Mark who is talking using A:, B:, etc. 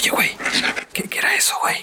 A: Oye, güey, ¿qué, qué era eso, güey?